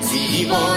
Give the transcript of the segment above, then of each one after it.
زیبا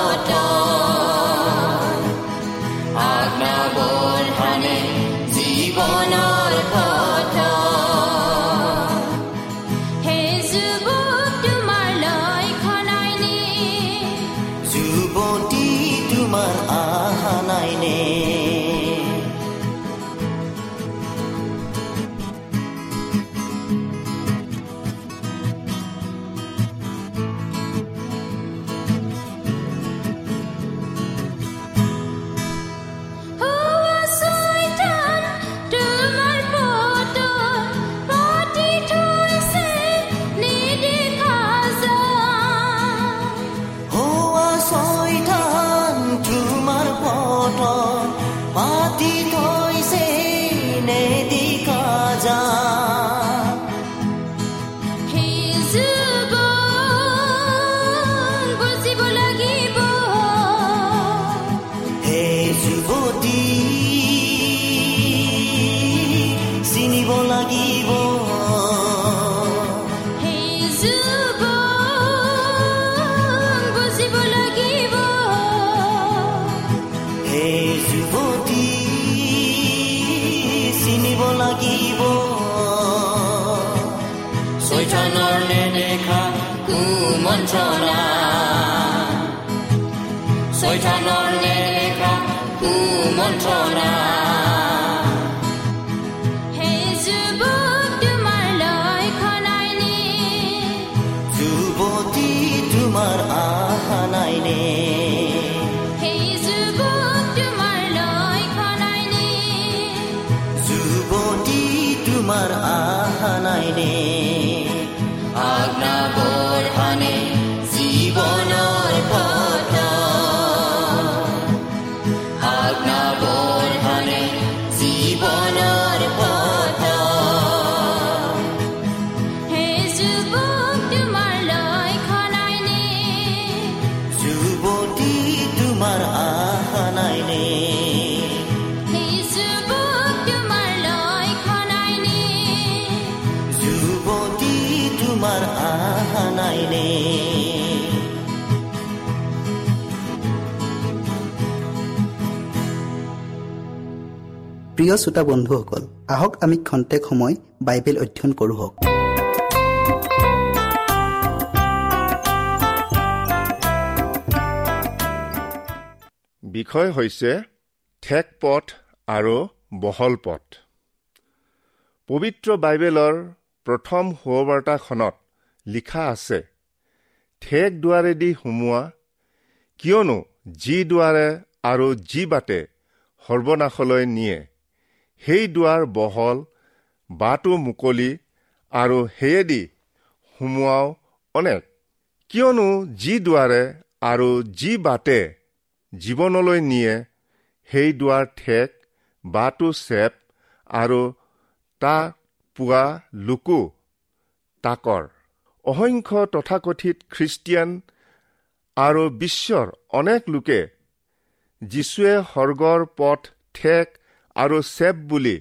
Umontrona Se tanor le প্ৰিয় শ্ৰোতা বন্ধুসকল আহক আমি খন্তেক সময় বাইবেল অধ্যয়ন কৰোঁ বিষয় হৈছে ঠেক পথ আৰু বহল পথ পবিত্ৰ বাইবেলৰ প্ৰথম সুবাৰ্তাখনত লিখা আছে ঠেক দুৱাৰেদি সোমোৱা কিয়নো যি দুৱাৰে আৰু যি বাটে সৰ্বনাশলৈ নিয়ে। সেই দুৱাৰ বহল বাটো মুকলি আৰু সেয়েদি সোমোৱাও অনেক। কিয়নো যি দুৱাৰে আৰু যি বাটে জীৱনলৈ নিয়ে সেই দুৱাৰ ঠেক বাটো চেপ আৰু তাক পোৱা লোকো তাকৰ। অসংখ্য তথাকথিত খ্ৰীষ্টিয়ান আৰু বিশ্বৰ অনেক লোকে যীশুৱে সৰ্গৰ পথ ঠেক আৰু চেপ বুলি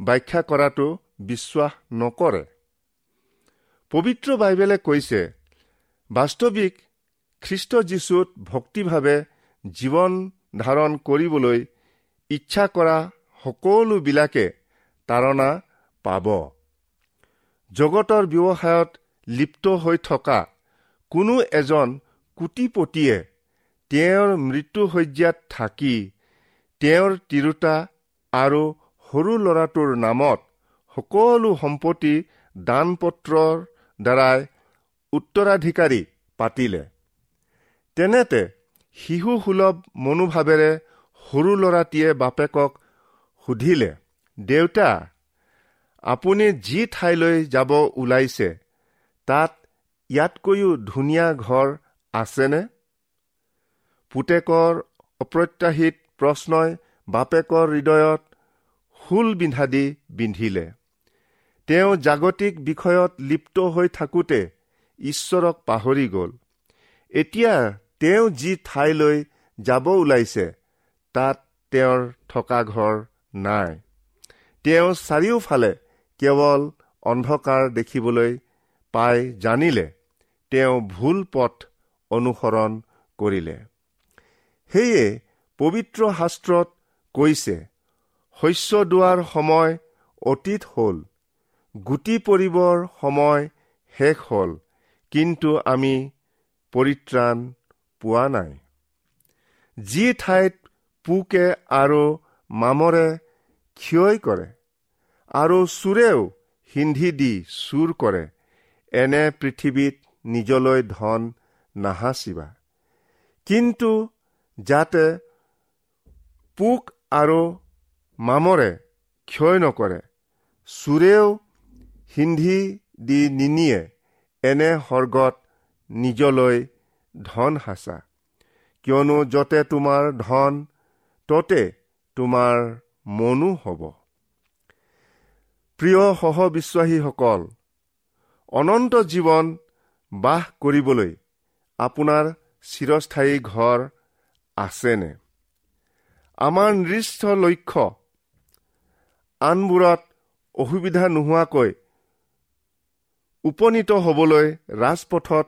ব্যাখ্যা কৰাটো বিশ্বাস নকৰে। পবিত্ৰ বাইবেলে কৈছে বাস্তৱিক খ্ৰীষ্ট যীশুত ভক্তিভাৱে জীৱন ধাৰণ কৰিবলৈ ইচ্ছা কৰা সকলোবিলাকে তাৰণা পাব। জগতৰ ব্যৱসায়ত লিপ্ত হৈ থকা কোনো এজন কোটিপতিয়ে তেওঁৰ মৃত্যুসজ্যাত থাকি তেওঁৰ তিৰোতা আৰু সৰু ল'ৰাটোৰ নামত সকলো সম্পত্তি দান পত্ৰৰ দ্বাৰাই উত্তৰাধিকাৰী পাতিলে। তেনেতে শিশুসুলভ মনোভাৱেৰে সৰু ল'ৰাটিয়ে বাপেকক সুধিলে দেউতা আপুনি যি ঠাইলৈ যাব ওলাইছে তাত ইয়াতকৈও ধুনীয়া ঘৰ আছেনে? পুতেকৰ অপ্ৰত্যাশিত প্ৰশ্নই বাপেকৰ হৃদয়ত শূল বিন্ধা দি বিন্ধিলে। তেওঁ জাগতিক বিষয়ত লিপ্ত হৈ থাকোঁতে ঈশ্বৰক পাহৰি গ'ল। এতিয়া তেওঁ যি ঠাইলৈ যাব ওলাইছে তাত তেওঁৰ থকা ঘৰ নাই। তেওঁ চাৰিওফালে কেৱল অন্ধকাৰ দেখিবলৈ পাই জানিলে। তেওঁ ভুল পথ অনুসৰণ কৰিলে। সেয়ে পবিত্ৰ শাস্ত্ৰত কৈছে শস্য দোৱাৰ সময় অতীত হ'ল। গুটি পৰিবৰ সময় শেষ হ'ল। কিন্তু আমি পৰিত্ৰাণ পোৱা নাই। যি ঠাইত পোকে আৰু মামৰে ক্ষয় কৰে আৰু চোৰেও সিন্ধি দি চুৰ কৰে এনে পৃথিৱীত নিজলৈ ধন নাহাচিবা। কিন্তু যাতে পোক আৰু মামৰে ক্ষয় নকৰে। চোৰেও সিন্ধি দি নিনিয়ে এনে সৰ্গত নিজলৈ ধন সাঁচা। কিয়নো য'তে তোমাৰ ধন ততে তোমাৰ মনো হ'ব। প্ৰিয় সহবিশ্বাসীসকল অনন্ত জীৱন বাস কৰিবলৈ আপোনাৰ চিৰস্থায়ী ঘৰ আছেনে? আমাৰ নিৰ্দিষ্ট লক্ষ্য আনবোৰত অসুবিধা নোহোৱাকৈ উপনীত হ'বলৈ ৰাজপথত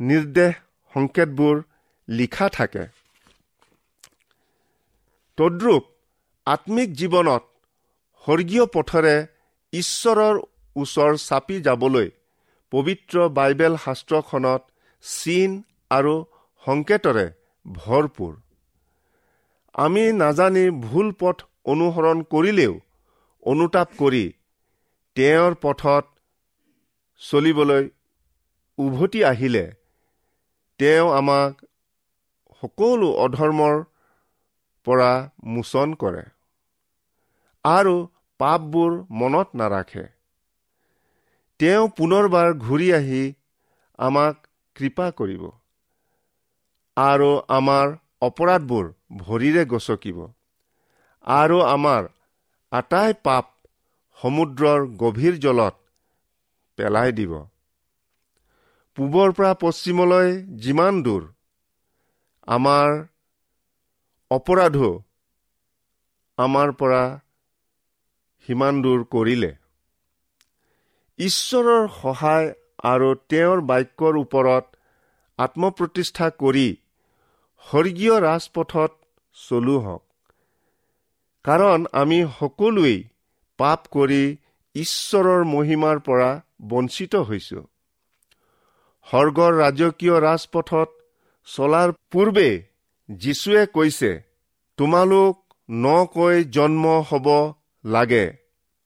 নিৰ্দেশ সংকেতবোৰ লিখা থাকে। তদ্ৰূপ আত্মিক জীৱনত স্বৰ্গীয় পথেৰে ঈশ্বৰৰ ওচৰ চাপি যাবলৈ পবিত্ৰ বাইবেল শাস্ত্ৰখনত চিন আৰু সংকেতৰে ভৰপূৰ। আমি নাজানি ভুল পথ অনুসৰণ কৰিলেও অনুতাপ কৰি তেওঁৰ পথত চলিবলৈ উভতি আহিলে তেওঁ আমাক সকলো অধৰ্মৰ পৰা মোচন কৰে আৰু পাপবোৰ মনত নাৰাখে। তেওঁ পুনৰবাৰ ঘূৰি আহি আমাক কৃপা কৰিব আৰু আমাৰ অপৰাধবোৰ ভৰিৰে গচকিব। আৰু আমাৰ আটাই পাপ সমুদ্ৰৰ গভীৰ জলত পেলাই দিব। পূবৰ পৰা পশ্চিমলৈ যিমান দূৰ আমাৰ অপৰাধো আমাৰ পৰা সিমান দূৰ কৰিলে। ঈশ্বৰৰ সহায় আৰু তেওঁৰ বাক্যৰ ওপৰত আত্মপ্ৰতিষ্ঠা কৰি স্বৰ্গীয় ৰাজপথত চলো হওক। কাৰণ আমি সকলোৱেই পাপ কৰি ঈশ্বৰৰ মহিমাৰ পৰা বঞ্চিত হৈছো। স্বৰ্গৰ ৰাজকীয় ৰাজপথত চলাৰ পূৰ্বে যীশুৱে কৈছে তোমালোক নকৈ জন্ম হ'ব লাগে।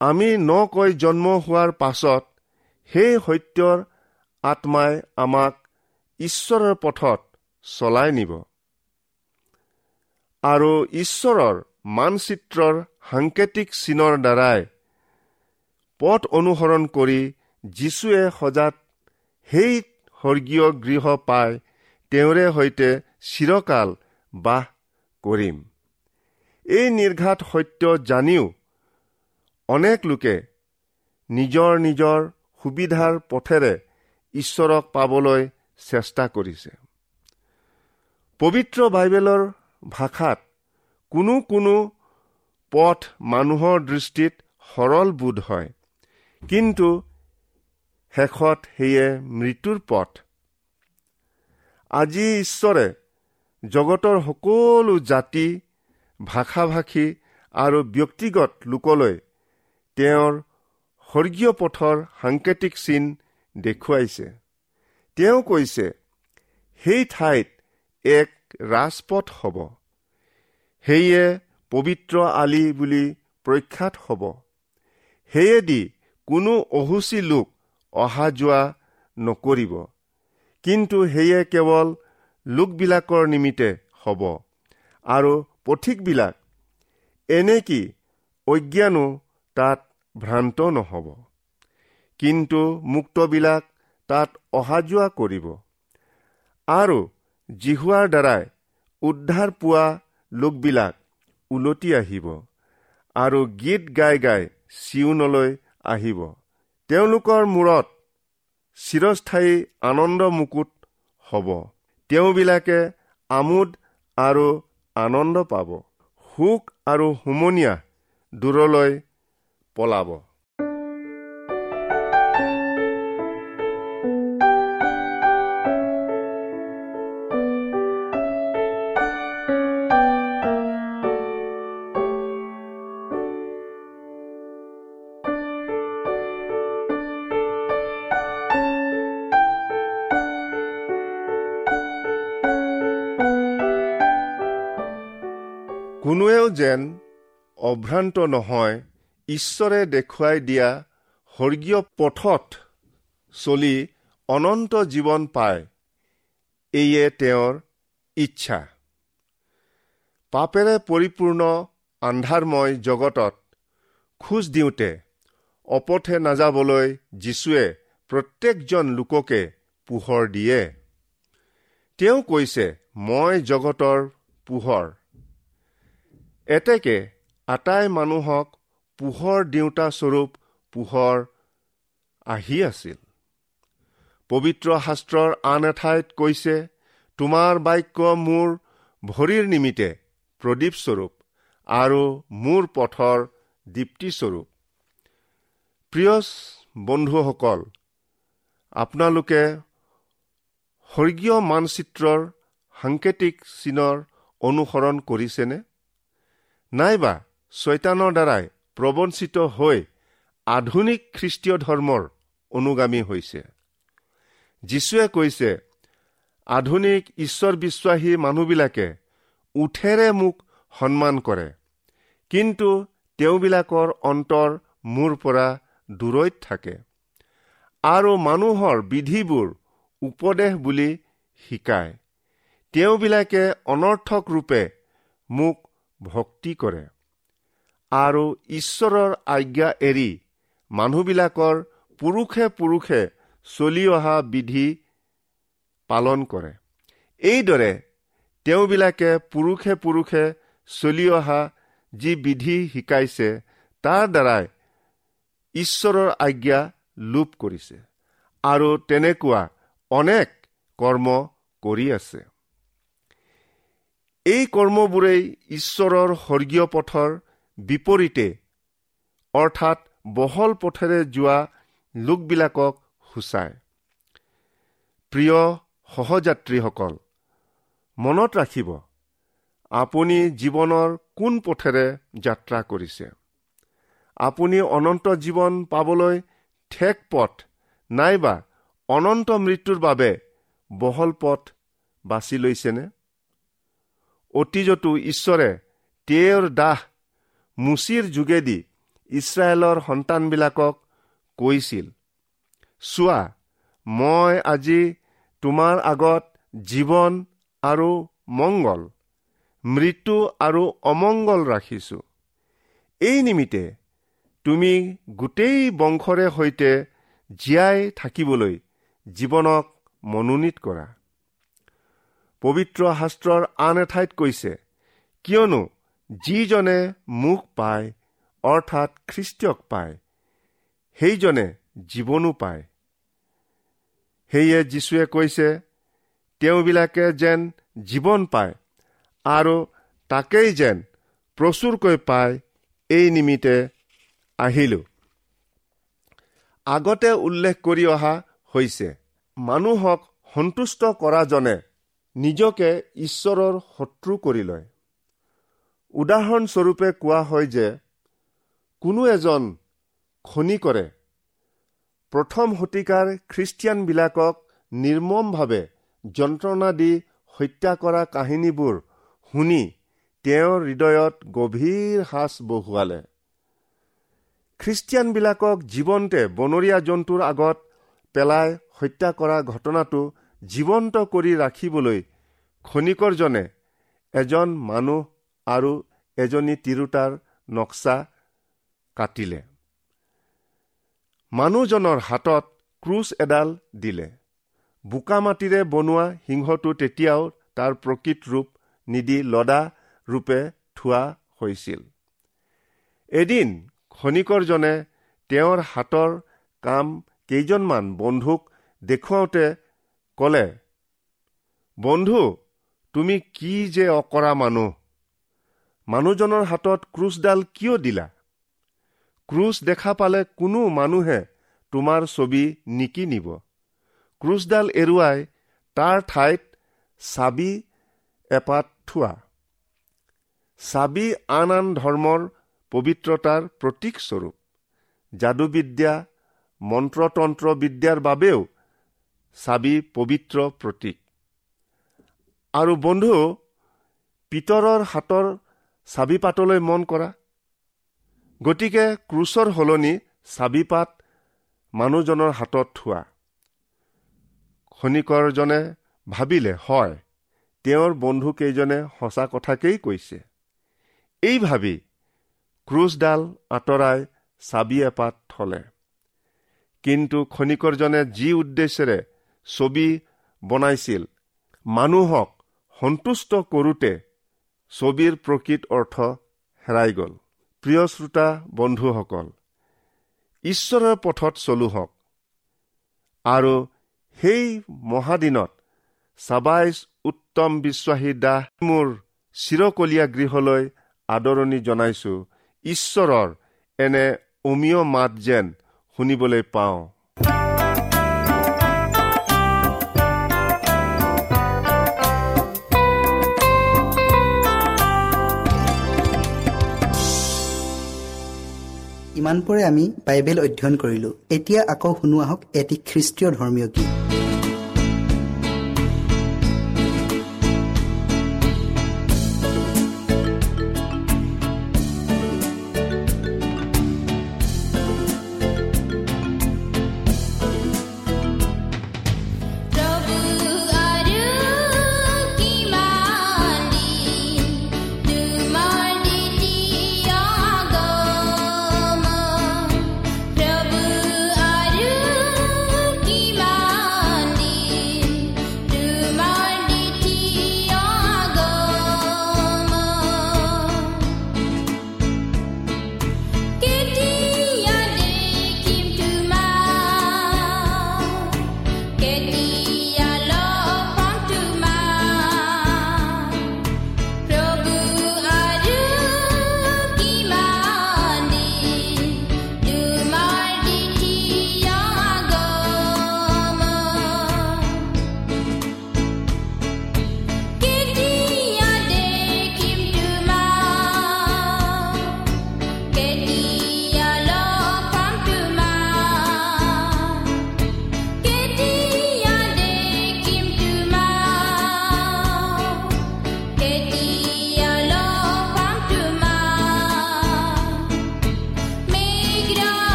আমি নকৈ জন্ম হোৱাৰ পাছত সেই সত্যৰ আত্মাই আমাক ঈশ্বৰৰ পথত চলাই নিব। আৰু ঈশ্বৰৰ মানচিত্ৰৰ সাংকেতিক চিনৰ দ্বাৰাই পথ অনুসৰণ কৰি যীশুৱে সজাত সেই স্বৰ্গীয় গৃহ পাই তেওঁৰে সৈতে চিৰকাল বাস কৰিম। এই নিৰ্ঘাত সত্য জানিও অনেক লোকে নিজৰ নিজৰ সুবিধাৰ পথেৰে ঈশ্বৰক পাবলৈ চেষ্টা কৰিছে। পবিত্ৰ বাইবেলৰ ভাষাত কোনো কোনো পথ মানুহৰ দৃষ্টিত সৰল বোধ হয়। কিন্তু শেষত সেয়ে মৃত্যুৰ পথ। আজি ঈশ্বৰে জগতৰ সকলো জাতি ভাষা ভাষী আৰু ব্যক্তিগত লোকলৈ তেওঁৰ স্বৰ্গীয় পথৰ সাংকেতিক চিন দেখুৱাইছে। তেওঁ কৈছে সেই ঠাইত এক ৰাজপথ হ'ব। সেয়ে পবিত্ৰ আলি বুলি প্ৰখ্যাত হ'ব। সেয়েদি কোনো অহুচি লোক অহা যোৱা নকৰিব। কিন্তু সেয়ে কেৱল লোকবিলাকৰ নিমিত্তে হ'ব আৰু পথিকবিলাক এনেকি অজ্ঞানো তাত ভ্ৰান্ত নহ'ব। কিন্তু মুক্তবিলাক তাত অহা যোৱা কৰিব। আৰু জিহুৱাৰ দ্বাৰাই উদ্ধাৰ পোৱা লোকবিলাক ওলটি আহিব আৰু গীত গাই গাই চিউনলৈ আহিব। তেওঁলোকৰ মূৰত চিৰস্থায়ী আনন্দ মুকুট হ'ব। তেওঁবিলাকে আমোদ আৰু আনন্দ পাব। সুখ আৰু হুমনীয়া দূৰলৈ পলাব। অভ্ৰান্ত নহয় ঈশ্বৰে দেখুৱাই দিয়া স্বৰ্গীয় পথত চলি অনন্ত জীৱন পায় এয়ে তেওঁৰ ইচ্ছা। পাপেৰে পৰিপূৰ্ণ আন্ধাৰময় জগতত খোজ দিওঁতে অপথে নাযাবলৈ যীশুৱে প্ৰত্যেকজন লোককে পোহৰ দিয়ে। তেওঁ কৈছে মই জগতৰ পোহৰ। এতেকে আটাই মানুহক পোহৰ দিওঁতা স্বৰূপ পোহৰ আহি আছিল। পবিত্ৰ শাস্ত্ৰৰ আন এঠাইত কৈছে তোমাৰ বাক্য মোৰ ভৰিৰ নিমিত্তে প্ৰদীপ স্বৰূপ আৰু মোৰ পথৰ দীপ্তিস্বৰূপ প্ৰিয় বন্ধুসকল আপোনালোকে স্বৰ্গীয় মানচিত্ৰৰ সাংকেতিক চিনৰ অনুসৰণ কৰিছেনে? নাইবা ছৈতানৰ দ্বাৰাই প্ৰবঞ্চিত হৈ আধুনিক খ্ৰীষ্টীয় ধৰ্মৰ অনুগামী হৈছে। যীশুৱে কৈছে আধুনিক ঈশ্বৰ বিশ্বাসী মানুহবিলাকে উঠেৰে মোক সন্মান কৰে কিন্তু তেওঁবিলাকৰ অন্তৰ মোৰ পৰা দূৰৈত থাকে আৰু মানুহৰ বিধিবোৰ উপদেশ বুলি শিকায়। তেওঁবিলাকে অনৰ্থক ৰূপে মোক ভক্তি কৰে। আৰু ঈশ্বৰৰ আজ্ঞা এৰি মানুহবিলাকৰ পুৰুষে পুৰুষে চলি অহা বিধি পালন কৰে। এইদৰে তেওঁবিলাকে পুৰুষে পুৰুষে চলি অহা যি বিধি শিকাইছে তাৰ দ্বাৰাই ঈশ্বৰৰ আজ্ঞা লোপ কৰিছে আৰু তেনেকুৱা অনেক কৰ্ম কৰি আছে। এই কৰ্মবোৰেই ঈশ্বৰৰ স্বৰ্গীয় পথৰ বিপৰীতে অৰ্থাৎ বহল পথেৰে যোৱা লোকবিলাকক সূচায়। প্ৰিয় সহযাত্ৰীসকল মনত ৰাখিব আপুনি জীৱনৰ কোন পথেৰে যাত্ৰা কৰিছে। আপুনি অনন্ত জীৱন পাবলৈ ঠেক পথ নাইবা অনন্ত মৃত্যুৰ বাবে বহল পথ বাছি লৈছেনে? অতীজতো ঈশ্বৰে তেওঁৰ দাহ মুচিৰ যোগেদি ইছৰাইলৰ সন্তানবিলাকক কৈছিল চোৱা মই আজি তোমাৰ আগত জীৱন আৰু মংগল মৃত্যু আৰু অমংগল ৰাখিছো। এই নিমিত্তে তুমি গোটেই বংশৰে সৈতে জীয়াই থাকিবলৈ জীৱনক মনোনীত কৰা। পবিত্ৰ শাস্ত্ৰৰ আন এঠাইত কৈছে কিয়নো যিজনে মুখ পায় অৰ্থাৎ খ্ৰীষ্টিয়ক পায় সেইজনে জীৱনো পায়। সেয়ে যীশুৱে কৈছে তেওঁবিলাকে যেন জীৱন পায় আৰু তাকেই যেন প্ৰচুৰকৈ পায় এই নিমিত্তে আহিলো। আগতে উল্লেখ কৰি অহা হৈছে মানুহক সন্তুষ্ট কৰাজনে নিজকে ঈশ্বৰৰ শত্ৰু কৰি লয়। উদাহৰণস্বৰূপে কোৱা হয় যে কোনো এজন খনিকৰে প্ৰথম শতিকাৰ খ্ৰীষ্টিয়ানবিলাকক নিৰ্মমভাৱে যন্ত্ৰণা দি হত্যা কৰা কাহিনীবোৰ শুনি তেওঁৰ হৃদয়ত গভীৰ সাঁচ বহুৱালে। খ্ৰীষ্টিয়ানবিলাকক জীৱন্তে বনৰীয়া জন্তুৰ আগত পেলাই হত্যা কৰা ঘটনাটো জীৱন্ত কৰি ৰাখিবলৈ খনিকৰজনে এজন মানুহ আৰু এজনী তিৰোতাৰ নক্সা কাটিলে। মানুহজনৰ হাতত ক্ৰুচ এডাল দিলে। বোকা মাটিৰে বনোৱা সিংহটো তেতিয়াও তাৰ প্ৰকৃত ৰূপ নিদি লদা ৰূপে থোৱা হৈছিল। এদিন খনিকৰজনে তেওঁৰ হাতৰ কাম কেইজনমান বন্ধুক দেখুৱাওঁতে কলে বন্ধু তুমি কি যে অকৰা মানুহ? মানুহজনৰ হাতত ক্ৰুচডাল কিয় দিলা? ক্ৰুচ দেখা পালে কোনো মানুহে তোমাৰ ছবি নিকিনিব। ক্ৰুচডাল এৰুৱাই তাৰ ঠাইত চাবি এপাত থোৱা। চাবি আন আন ধৰ্মৰ পবিত্ৰতাৰ প্ৰতীকস্বৰূপ যাদুবিদ্যা মন্ত্ৰতন্ত্ৰ বিদ্যাৰ বাবেও চাবি পবিত্ৰ প্ৰতীক। আৰু বন্ধু পিতৰৰ হাতৰ চাবিপাতলৈ মন কৰা। গতিকে ক্ৰুচৰ সলনি চাবিপাত মানুহজনৰ হাতত থোৱা। খনিকৰজনে ভাবিলে হয় তেওঁৰ বন্ধুকেইজনে সঁচা কথাকেই কৈছে। এই ভাবি ক্ৰুচডাল আঁতৰাই চাবি এপাত থলে। কিন্তু খনিকৰজনে যি উদ্দেশ্যেৰে ছবি বনাইছিল মানুহক সন্তুষ্ট কৰোঁতে ছবিৰ প্ৰকৃত অৰ্থ হেৰাই গ'ল। প্ৰিয় শ্ৰোতা বন্ধুসকল ঈশ্বৰৰ পথত চলো হওক। আৰু সেই মহাদিনত চাবাইজ উত্তম বিশ্বাসী দাস মোৰ চিৰকলীয়া গৃহলৈ আদৰণি জনাইছো। ঈশ্বৰৰ এনে অমীয় মাত যেন শুনিবলৈ পাওঁ। ইমানপৰে আমি বাইবেল অধ্যয়ন কৰিলো। এতিয়া আকৌ শুনো আহক এটি খ্ৰীষ্টীয় ধৰ্মীয় গীত।